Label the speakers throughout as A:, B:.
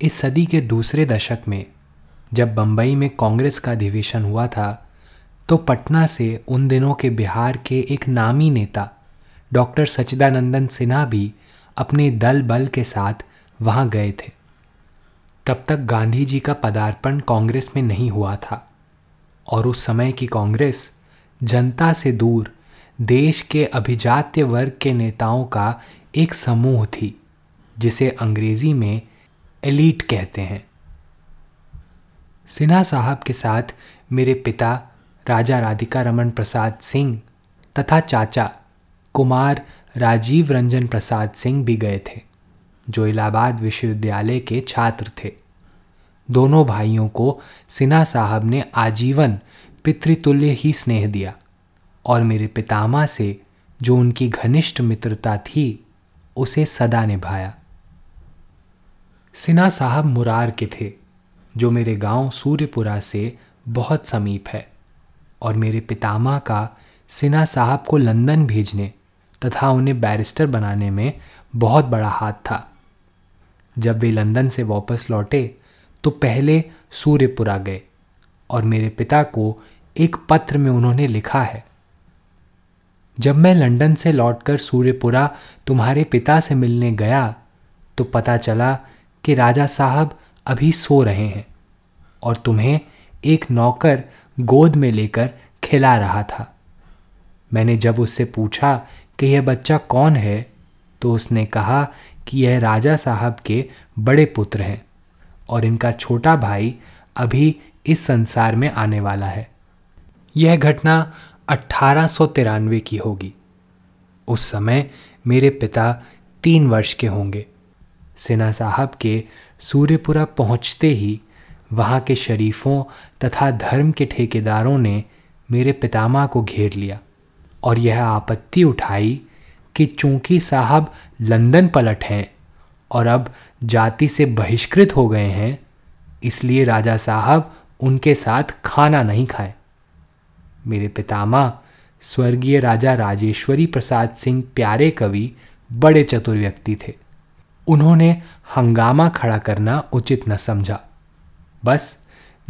A: इस सदी के दूसरे दशक में, जब बम्बई में कांग्रेस का अधिवेशन हुआ था तो पटना से उन दिनों के बिहार के एक नामी नेता, डॉक्टर सच्चिदानंदन सिन्हा भी अपने दल बल के साथ वहाँ गए थे। तब तक गांधी जी का पदार्पण कांग्रेस में नहीं हुआ था और उस समय की कांग्रेस जनता से दूर, देश के अभिजात्य वर्ग के नेताओं का एक समूह थी, जिसे अंग्रेज़ी में एलीट कहते हैं। सिन्हा साहब के साथ मेरे पिता राजा राधिका रमन प्रसाद सिंह तथा चाचा कुमार राजीव रंजन प्रसाद सिंह भी गए थे, जो इलाहाबाद विश्वविद्यालय के छात्र थे। दोनों भाइयों को सिन्हा साहब ने आजीवन पितृतुल्य ही स्नेह दिया और मेरे पितामा से जो उनकी घनिष्ठ मित्रता थी, उसे सदा निभाया। सिन्हा साहब मुरार के थे, जो मेरे गाँव सूर्यपुरा से बहुत समीप है, और मेरे पितामा का सिन्हा साहब को लंदन भेजने तथा उन्हें बैरिस्टर बनाने में बहुत बड़ा हाथ था। जब वे लंदन से वापस लौटे तो पहले सूर्यपुरा गए, और मेरे पिता को एक पत्र में उन्होंने लिखा है। जब मैं लंदन से लौटकर सूर्यपुरा तुम्हारे पिता से मिलने गया तो पता चला कि राजा साहब अभी सो रहे हैं और तुम्हें एक नौकर गोद में लेकर खिला रहा था। मैंने जब उससे पूछा कि यह बच्चा कौन है तो उसने कहा कि यह राजा साहब के बड़े पुत्र हैं और इनका छोटा भाई अभी इस संसार में आने वाला है। यह घटना अट्ठारह की होगी। उस समय मेरे पिता तीन वर्ष के होंगे। सिन्हा साहब के सूर्यपुरा पहुँचते ही वहाँ के शरीफों तथा धर्म के ठेकेदारों ने मेरे पितामह को घेर लिया और यह आपत्ति उठाई कि चूँकि साहब लंदन पलट हैं और अब जाति से बहिष्कृत हो गए हैं, इसलिए राजा साहब उनके साथ खाना नहीं खाए। मेरे पितामह, स्वर्गीय राजा राजेश्वरी प्रसाद सिंह प्यारे कवि, बड़े चतुर व्यक्ति थे। उन्होंने हंगामा खड़ा करना उचित न समझा। बस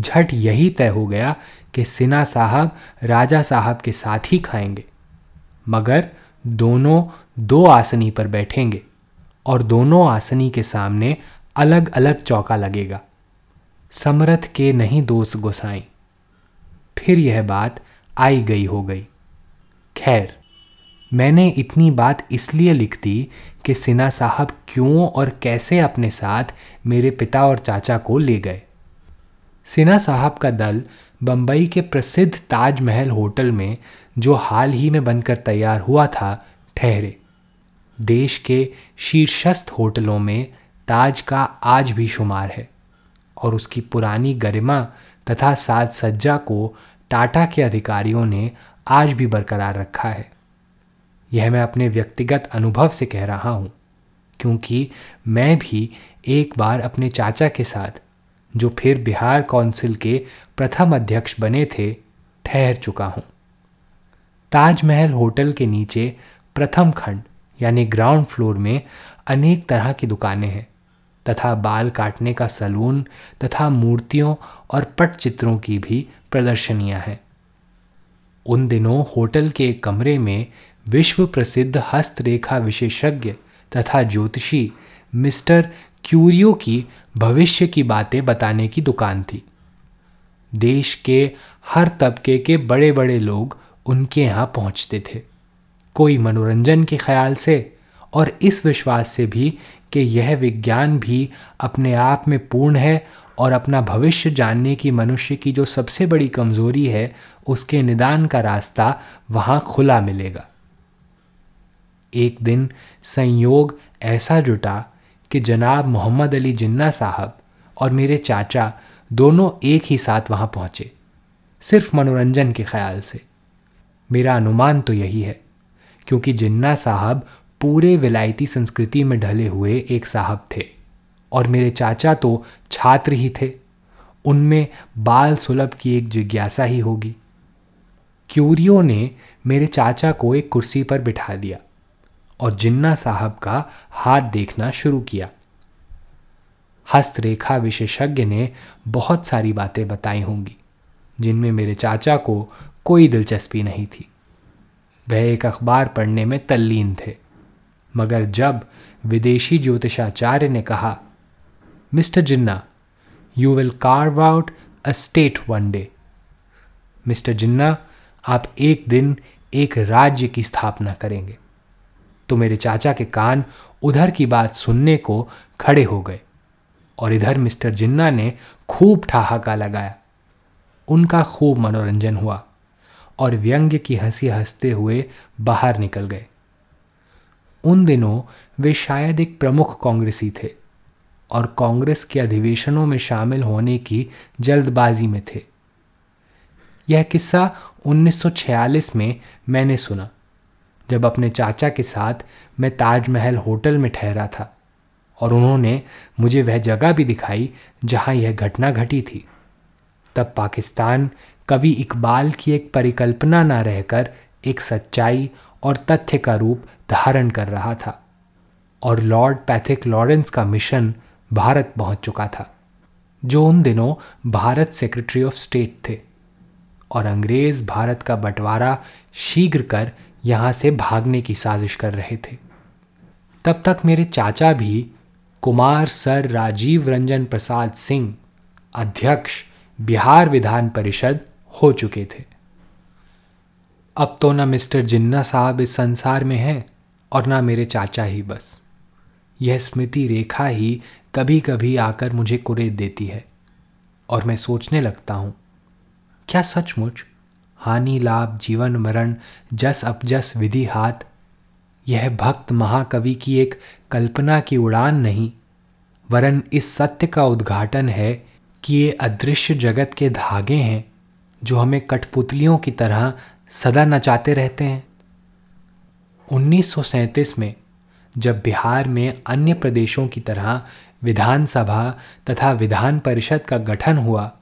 A: झट यही तय हो गया कि सिन्हा साहब राजा साहब के साथ ही खाएँगे, मगर दोनों दो आसनी पर बैठेंगे और दोनों आसनी के सामने अलग अलग चौका लगेगा। समरथ के नहीं दोस्त गोसाई, फिर यह बात आई गई हो गई। खैर। मैंने इतनी बात इसलिए लिख दी कि सिन्हा साहब क्यों और कैसे अपने साथ मेरे पिता और चाचा को ले गए। सिन्हा साहब का दल बम्बई के प्रसिद्ध ताजमहल होटल में, जो हाल ही में बनकर तैयार हुआ था, ठहरे। देश के शीर्षस्थ होटलों में ताज का आज भी शुमार है और उसकी पुरानी गरिमा तथा साज सज्जा को टाटा के अधिकारियों ने आज भी बरकरार रखा है। यह मैं अपने व्यक्तिगत अनुभव से कह रहा हूँ, क्योंकि मैं भी एक बार अपने चाचा के साथ, जो फिर बिहार काउंसिल के प्रथम अध्यक्ष बने थे, ठहर चुका हूँ। ताजमहल होटल के नीचे प्रथम खंड, यानी ग्राउंड फ्लोर में अनेक तरह की दुकानें हैं, तथा बाल काटने का सलून तथा मूर्तियों और पटचित्रों की भी प्रदर्शनियाँ हैं। उन दिनों होटल के कमरे में विश्व प्रसिद्ध हस्तरेखा विशेषज्ञ तथा ज्योतिषी मिस्टर क्यूरियो की भविष्य की बातें बताने की दुकान थी। देश के हर तबके के बड़े बड़े लोग उनके यहाँ पहुँचते थे। कोई मनोरंजन के ख्याल से और इस विश्वास से भी कि यह विज्ञान भी अपने आप में पूर्ण है और अपना भविष्य जानने की मनुष्य की जो सबसे बड़ी कमज़ोरी है, उसके निदान का रास्ता वहाँ खुला मिलेगा। एक दिन संयोग ऐसा जुटा कि जनाब मोहम्मद अली जिन्ना साहब और मेरे चाचा दोनों एक ही साथ वहाँ पहुँचे, सिर्फ़ मनोरंजन के ख्याल से। मेरा अनुमान तो यही है, क्योंकि जिन्ना साहब पूरे विलायती संस्कृति में ढले हुए एक साहब थे और मेरे चाचा तो छात्र ही थे। उनमें बाल सुलभ की एक जिज्ञासा ही होगी। क्यूरियो ने मेरे चाचा को एक कुर्सी पर बिठा दिया। और जिन्ना साहब का हाथ देखना शुरू किया। हस्तरेखा विशेषज्ञ ने बहुत सारी बातें बताई होंगी, जिनमें मेरे चाचा को कोई दिलचस्पी नहीं थी। वह एक अखबार पढ़ने में तल्लीन थे, मगर जब विदेशी ज्योतिषाचार्य ने कहा, Mister Jinnah, you will carve out a state one day. Mister Jinnah, आप एक दिन एक राज्य की स्थापना करेंगे। तो मेरे चाचा के कान उधर की बात सुनने को खड़े हो गए और इधर मिस्टर जिन्ना ने खूब ठहाका लगाया। उनका खूब मनोरंजन हुआ और व्यंग्य की हँसी हँसते हुए बाहर निकल गए। उन दिनों वे शायद एक प्रमुख कांग्रेसी थे और कांग्रेस के अधिवेशनों में शामिल होने की जल्दबाजी में थे। यह किस्सा 1946 में मैंने सुना। जब अपने चाचा के साथ मैं ताजमहल होटल में ठहरा था और उन्होंने मुझे वह जगह भी दिखाई जहाँ यह घटना घटी थी। तब पाकिस्तान कवि इकबाल की एक परिकल्पना न रहकर एक सच्चाई और तथ्य का रूप धारण कर रहा था और लॉर्ड पैथिक लॉरेंस का मिशन भारत पहुँच चुका था, जो उन दिनों भारत सेक्रेटरी ऑफ़ स्टेट थे और अंग्रेज़ भारत का बंटवारा शीघ्र कर यहाँ से भागने की साजिश कर रहे थे। तब तक मेरे चाचा भी कुमार सर राजीव रंजन प्रसाद सिंह अध्यक्ष बिहार विधान परिषद हो चुके थे। अब तो ना मिस्टर जिन्ना साहब इस संसार में हैं और ना मेरे चाचा ही बस। यह स्मृति रेखा ही कभी कभी आकर मुझे कुरेद देती है और मैं सोचने लगता हूँ, क्या सचमुच हानि, लाभ, जीवन, मरण, जस, अपजस, विधि, हाथ। यह भक्त महाकवि की एक कल्पना की उड़ान नहीं, वरन इस सत्य का उद्घाटन है कि ये अदृश्य जगत के धागे हैं, जो हमें कठपुतलियों की तरह सदा नचाते रहते हैं। 1937 में, जब बिहार में अन्य प्रदेशों की तरह विधानसभा तथा विधान परिषद का गठन हुआ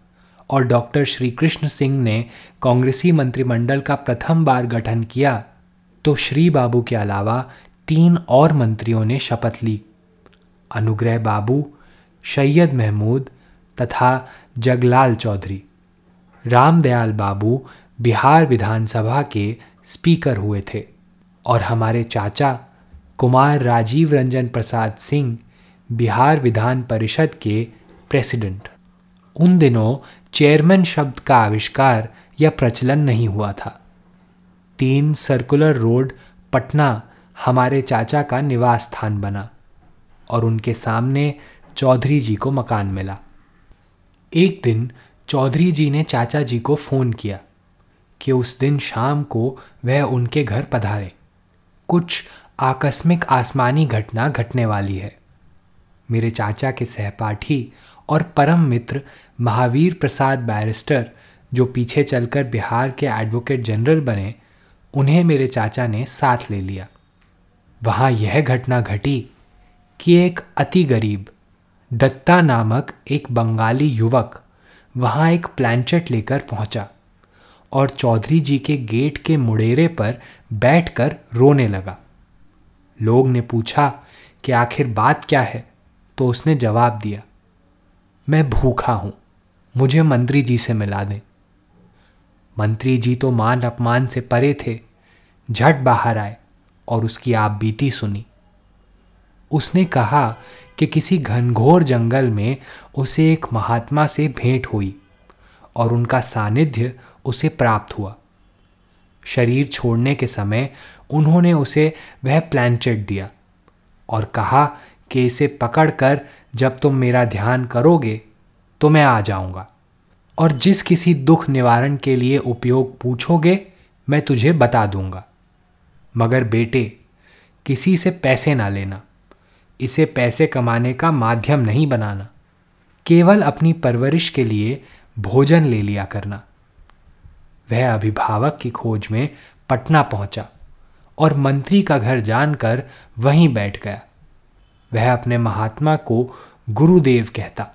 A: और डॉक्टर श्री कृष्ण सिंह ने कांग्रेसी मंत्रिमंडल का प्रथम बार गठन किया तो श्री बाबू के अलावा तीन और मंत्रियों ने शपथ ली। अनुग्रह बाबू, सैयद महमूद तथा जगलाल चौधरी। रामदयाल बाबू बिहार विधानसभा के स्पीकर हुए थे और हमारे चाचा कुमार राजीव रंजन प्रसाद सिंह बिहार विधान परिषद के प्रेसिडेंट। उन दिनों चेयरमैन शब्द का आविष्कार या प्रचलन नहीं हुआ था। तीन सर्कुलर रोड पटना हमारे चाचा का निवास स्थान बना और उनके सामने चौधरी जी को मकान मिला। एक दिन चौधरी जी ने चाचा जी को फ़ोन किया कि उस दिन शाम को वह उनके घर पधारे। कुछ आकस्मिक आसमानी घटना घटने वाली है। मेरे चाचा के सहपाठी और परम मित्र महावीर प्रसाद बैरिस्टर, जो पीछे चलकर बिहार के एडवोकेट जनरल बने, उन्हें मेरे चाचा ने साथ ले लिया। वहाँ यह घटना घटी कि एक अति गरीब, दत्ता नामक एक बंगाली युवक वहाँ एक प्लानचेट लेकर पहुँचा और चौधरी जी के गेट के मुड़ेरे पर बैठकर रोने लगा। लोग ने पूछा कि आखिर बात क्या है? तो उसने जवाब दिया मैं भूखा हूँ, मुझे मंत्री जी से मिला दें। मंत्री जी तो मान अपमान से परे थे, झट बाहर आए और उसकी आप बीती सुनी। उसने कहा कि किसी घनघोर जंगल में उसे एक महात्मा से भेंट हुई और उनका सानिध्य उसे प्राप्त हुआ। शरीर छोड़ने के समय उन्होंने उसे वह प्लानचेट दिया और कहा कि इसे पकड़कर जब तुम मेरा ध्यान करोगे तो मैं आ जाऊँगा। और जिस किसी दुख निवारण के लिए उपयोग पूछोगे, मैं तुझे बता दूँगा। मगर बेटे, किसी से पैसे ना लेना। इसे पैसे कमाने का माध्यम नहीं बनाना। केवल अपनी परवरिश के लिए भोजन ले लिया करना। वह अभिभावक की खोज में पटना पहुँचा और मंत्री का घर जानकर वहीं बैठ गया। वह अपने महात्मा को गुरुदेव कहता।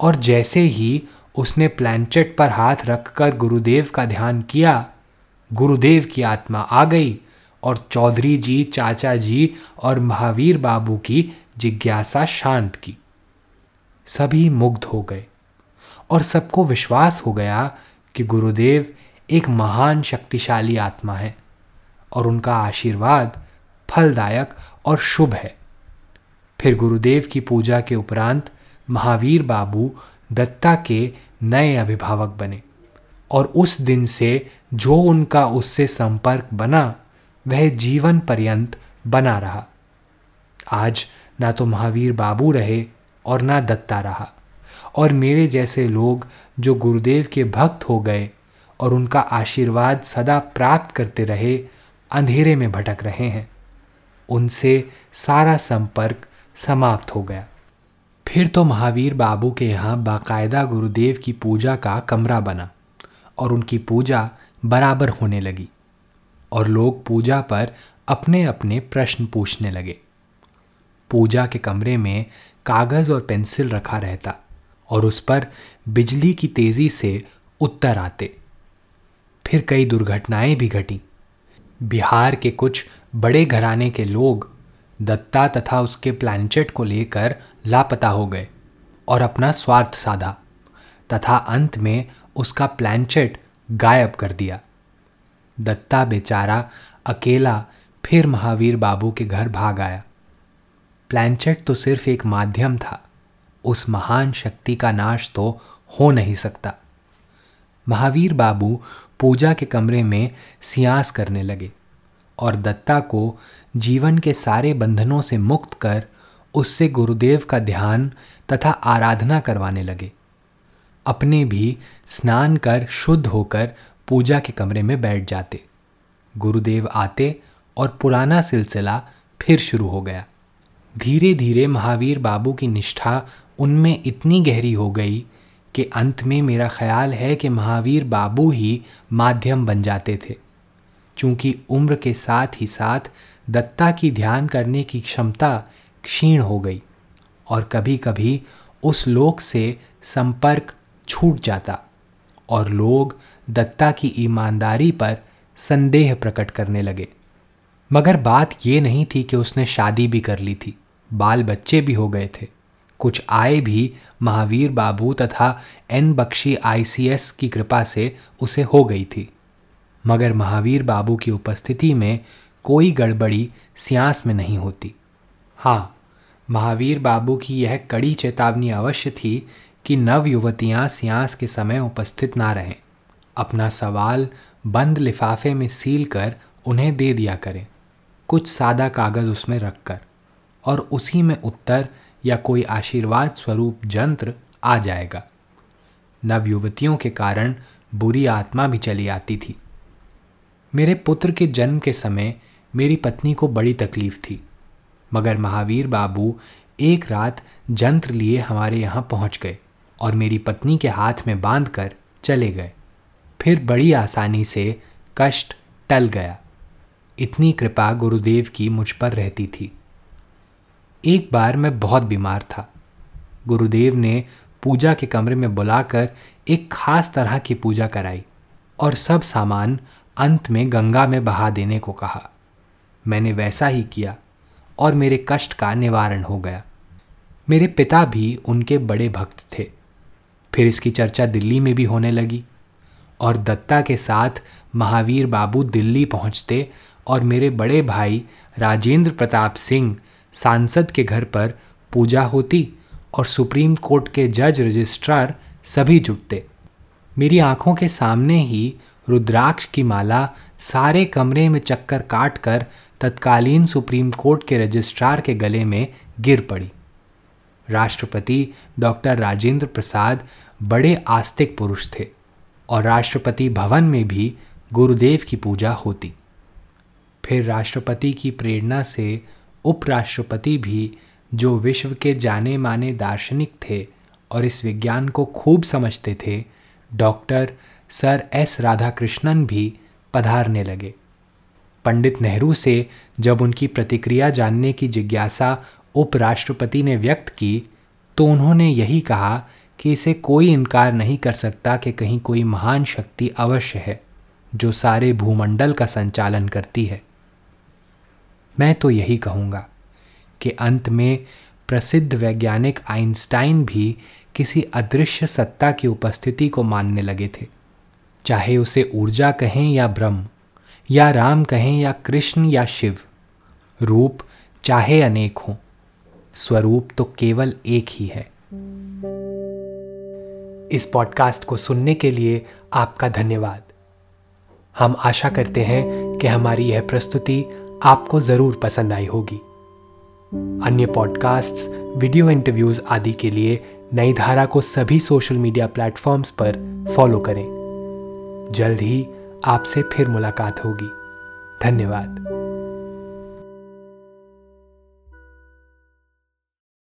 A: और जैसे ही उसने प्लैंचेट पर हाथ रखकर गुरुदेव का ध्यान किया, गुरुदेव की आत्मा आ गई और चौधरी जी, चाचा जी और महावीर बाबू की जिज्ञासा शांत की। सभी मुग्ध हो गए और सबको विश्वास हो गया कि गुरुदेव एक महान शक्तिशाली आत्मा है और उनका आशीर्वाद फलदायक और शुभ है। फिर गुरुदेव की पूजा के उपरांत महावीर बाबू दत्ता के नए अभिभावक बने। और उस दिन से जो उनका उससे संपर्क बना, वह जीवन पर्यंत बना रहा। आज ना तो महावीर बाबू रहे और ना दत्ता रहा। और मेरे जैसे लोग जो गुरुदेव के भक्त हो गए और उनका आशीर्वाद सदा प्राप्त करते रहे, अंधेरे में भटक रहे हैं। उनसे सारा संपर्क समाप्त हो गया। फिर तो महावीर बाबू के यहाँ बाकायदा गुरुदेव की पूजा का कमरा बना और उनकी पूजा बराबर होने लगी और लोग पूजा पर अपने अपने प्रश्न पूछने लगे। पूजा के कमरे में कागज़ और पेंसिल रखा रहता और उस पर बिजली की तेज़ी से उत्तर आते। फिर कई दुर्घटनाएँ भी घटी। बिहार के कुछ बड़े घराने के लोग दत्ता तथा उसके प्लानचेट को लेकर लापता हो गए और अपना स्वार्थ साधा, तथा अंत में उसका प्लानचेट गायब कर दिया। दत्ता बेचारा अकेला फिर महावीर बाबू के घर भाग आया। प्लानचेट तो सिर्फ़ एक माध्यम था, उस महान शक्ति का नाश तो हो नहीं सकता। महावीर बाबू पूजा के कमरे में सियास करने लगे। और दत्ता को जीवन के सारे बंधनों से मुक्त कर उससे गुरुदेव का ध्यान तथा आराधना करवाने लगे। अपने भी स्नान कर शुद्ध होकर पूजा के कमरे में बैठ जाते। गुरुदेव आते और पुराना सिलसिला फिर शुरू हो गया। धीरे धीरे महावीर बाबू की निष्ठा उनमें इतनी गहरी हो गई कि अंत में मेरा ख्याल है कि महावीर बाबू ही माध्यम बन जाते थे। चूँकि उम्र के साथ ही साथ दत्ता की ध्यान करने की क्षमता क्षीण हो गई और कभी कभी उस लोक से संपर्क छूट जाता और लोग दत्ता की ईमानदारी पर संदेह प्रकट करने लगे। मगर बात ये नहीं थी कि उसने शादी भी कर ली थी बाल बच्चे भी हो गए थे। कुछ आय भी महावीर बाबू तथा एन बख्शी आईसीएस की कृपा से उसे हो गई थी। मगर महावीर बाबू की उपस्थिति में कोई गड़बड़ी सियास में नहीं होती। हाँ महावीर बाबू की यह कड़ी चेतावनी अवश्य थी कि नव युवतियाँ सियास के समय उपस्थित ना रहें। अपना सवाल बंद लिफाफे में सील कर उन्हें दे दिया करें। कुछ सादा कागज़ उसमें रख कर और उसी में उत्तर या कोई आशीर्वाद स्वरूप जंत्र आ जाएगा। नवयुवतियों के कारण बुरी आत्मा भी चली आती थी। मेरे पुत्र के जन्म के समय मेरी पत्नी को बड़ी तकलीफ़ थी। मगर महावीर बाबू एक रात जंत्र लिए हमारे यहाँ पहुँच गए और मेरी पत्नी के हाथ में बाँध कर चले गए। फिर बड़ी आसानी से कष्ट टल गया। इतनी कृपा गुरुदेव की मुझ पर रहती थी। एक बार मैं बहुत बीमार था। गुरुदेव ने पूजा के कमरे में बुलाकर एक खास तरह की पूजा कराई और सब सामान अंत में गंगा में बहा देने को कहा। मैंने वैसा ही किया और मेरे कष्ट का निवारण हो गया। मेरे पिता भी उनके बड़े भक्त थे। फिर इसकी चर्चा दिल्ली में भी होने लगी और दत्ता के साथ महावीर बाबू दिल्ली पहुँचते और मेरे बड़े भाई राजेंद्र प्रताप सिंह सांसद के घर पर पूजा होती और सुप्रीम कोर्ट के जज रजिस्ट्रार सभी जुटते। मेरी आँखों के सामने ही रुद्राक्ष की माला सारे कमरे में चक्कर काट कर तत्कालीन सुप्रीम कोर्ट के रजिस्ट्रार के गले में गिर पड़ी। राष्ट्रपति डॉक्टर राजेंद्र प्रसाद बड़े आस्तिक पुरुष थे और राष्ट्रपति भवन में भी गुरुदेव की पूजा होती। फिर राष्ट्रपति की प्रेरणा से उपराष्ट्रपति भी जो विश्व के जाने माने दार्शनिक थे और इस विज्ञान को खूब समझते थे, डॉक्टर सर एस राधाकृष्णन भी पधारने लगे। पंडित नेहरू से जब उनकी प्रतिक्रिया जानने की जिज्ञासा उपराष्ट्रपति ने व्यक्त की तो उन्होंने यही कहा कि इसे कोई इनकार नहीं कर सकता कि कहीं कोई महान शक्ति अवश्य है, जो सारे भूमंडल का संचालन करती है। मैं तो यही कहूँगा कि अंत में प्रसिद्ध वैज्ञानिक आइंस्टाइन भी किसी अदृश्य सत्ता की उपस्थिति को मानने लगे थे। चाहे उसे ऊर्जा कहें या ब्रह्म या राम कहें या कृष्ण या शिव रूप चाहे अनेक हों स्वरूप तो केवल एक ही है। इस पॉडकास्ट को सुनने के लिए आपका धन्यवाद। हम आशा करते हैं कि हमारी यह प्रस्तुति आपको ज़रूर पसंद आई होगी। अन्य पॉडकास्ट्स, वीडियो इंटरव्यूज़ आदि के लिए नई धारा को सभी सोशल मीडिया प्लेटफॉर्म्स पर फॉलो करें। जल्द ही आपसे फिर मुलाकात होगी। धन्यवाद।